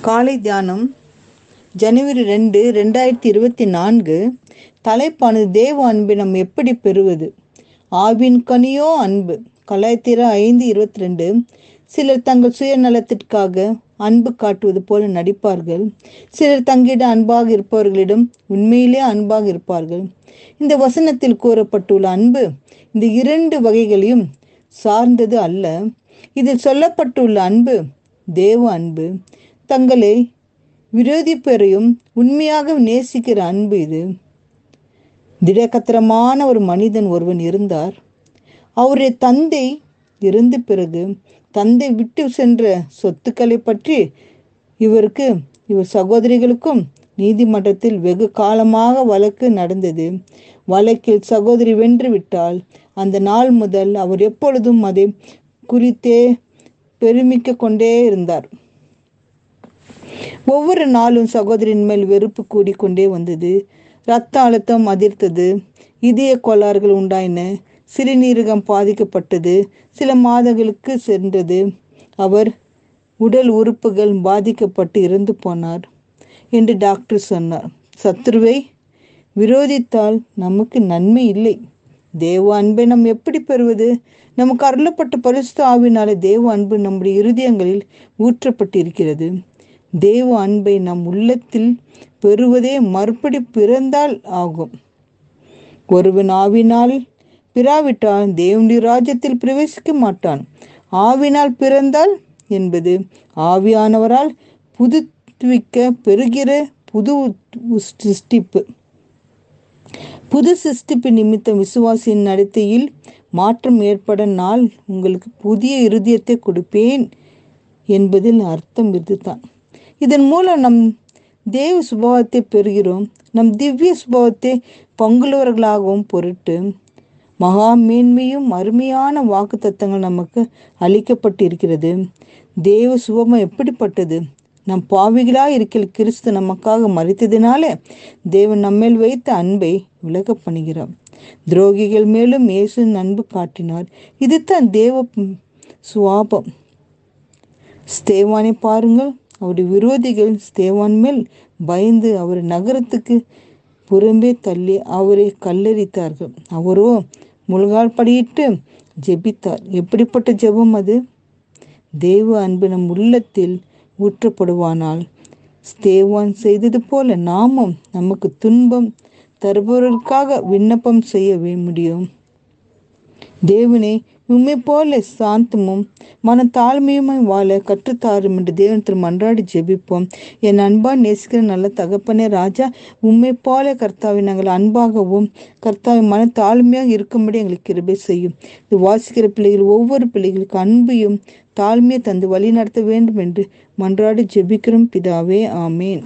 காலை தியானம் ஜனவரி ரெண்டு ரெண்டாயிரத்தி இருபத்தி நான்கு. தலைப்பானது தேவ அன்பை நாம் எப்படி பெறுவது? ஆவின் கனியோ அன்பு கலாய்த்திர ஐந்து இருபத்தி ரெண்டு. சிலர் தங்கள் சுயநலத்திற்காக அன்பு காட்டுவது போல நடிப்பார்கள். சிலர் தங்கிடம் அன்பாக இருப்பவர்களிடம் உண்மையிலே அன்பாக இருப்பார்கள். இந்த வசனத்தில் கூறப்பட்டுள்ள அன்பு இந்த இரண்டு வகைகளையும் சார்ந்தது அல்ல. இதில் சொல்லப்பட்டுள்ள அன்பு தேவ அன்பு தங்களை விரோதிப்பரையும் உண்மையாக நேசிக்கிற அன்பு இது. திடகத்திரமான ஒரு மனிதன் ஒருவன் இருந்தார். அவருடைய தந்தை இறந்த பிறகு தந்தை விட்டு சென்ற சொத்துக்களை பற்றி இவருக்கு இவர் சகோதரிகளுக்கும் நீதிமன்றத்தில் வெகு காலமாக வழக்கு நடந்தது. வழக்கில் சகோதரி வென்று விட்டால் அந்த நாள் முதல் அவர் எப்பொழுதும் அதை குறித்தே பெருமிக்க கொண்டே இருந்தார். ஒவ்வொரு நாளும் சகோதரின் மேல் வெறுப்பு கூடிக்கொண்டே வந்தது. இரத்த அழுத்தம் அதிர்த்தது. இதய கோளாறுகள் உண்டாயின. சிறுநீரகம் பாதிக்கப்பட்டது. சில மாதங்களுக்கு சென்றது. அவர் உடல் உறுப்புகள் பாதிக்கப்பட்டு இறந்து போனார் என்று டாக்டர் சொன்னார். சத்ருவை விரோதித்தால் நமக்கு நன்மை இல்லை. தேவ அன்பை நாம் எப்படி பெறுவது? நமக்கு அருளப்பட்ட பரிசுத்த ஆவினாலே தேவ அன்பு நம்முடைய இருதயங்களில் ஊற்றப்பட்டிருக்கிறது. தேவ அன்பை நம் உள்ளத்தில் பெறுவதே மறுபடி பிறந்தால் ஆகும். ஒருவன் ஆவினால் பிறாவிட்டால் தேவனுடைய ராஜ்யத்தில் பிரவேசிக்க மாட்டான். ஆவினால் பிறந்தால் என்பது ஆவியானவரால் புதுவிக்க பெறுகிற புது சிருஷ்டிப்பு. புது சிருஷ்டிப்பு நிமித்தம் விசுவாசியின் நடத்தையில் மாற்றம் ஏற்பட நாள் உங்களுக்கு புதிய இருதயத்தை கொடுப்பேன் என்பதில் அர்த்தம் இதுதான் இதன் மூலம் நம் தேவ சுபாவத்தை பெறுகிறோம். நம் திவ்ய சுபாவத்தை பங்குள்ளவர்களாகவும் பொருட்டு மகா மேன்மையும் அருமையான வாக்கு தத்தங்கள் நமக்கு அளிக்கப்பட்டிருக்கிறது. தேவ சுபம் எப்படிப்பட்டது? நம் பாவிகளாக இருக்கிற கிறிஸ்து நமக்காக மறித்ததினாலே தேவன் நம்மேல் வைத்த அன்பை விலக பண்ணுகிறார். துரோகிகள் மேலும் இயேசு அன்பு காட்டினார். இதுதான் தேவ சுவாபம். ஸ்தேவானை பாருங்கள். அவருடைய விரோதிகள் ஸ்தேவான் மேல் பயந்து அவர் நகரத்துக்கு புறம்பே தள்ளி அவரை கல்லறித்தார்கள் அவரோ முழுகால் படியிட்டு ஜெபித்தார். எப்படிப்பட்ட ஜெபம் அது? தேவ அன்பு நம் உள்ளத்தில் ஊற்றப்படுவானால் ஸ்தேவான் செய்தது போல நாமும் நமக்கு துன்பம் தருபவர்களுக்காக விண்ணப்பம் செய்ய முடியும். தேவனே உண்மை போல சாந்தமும் மன தாழ்மையுமாய் வாழ கற்றுத்தாரும் என்று தேவனத்தில் மன்றாடி ஜெபிப்போம். என் அன்பா நேசிக்கிற நல்ல தகப்பனே ராஜா உண்மை போல கர்த்தாவை நாங்கள் அன்பாகவும் கர்த்தாவை மன தாழ்மையாக இருக்கும்படி எங்களுக்கு கிருபை செய்யும். இது வாசிக்கிற பிள்ளைகள் ஒவ்வொரு பிள்ளைகளுக்கு அன்பையும் தாழ்மையை தந்து வழி நடத்த வேண்டும் என்று மன்றாடி ஜெபிக்கிறோம். பிதாவே ஆமேன்.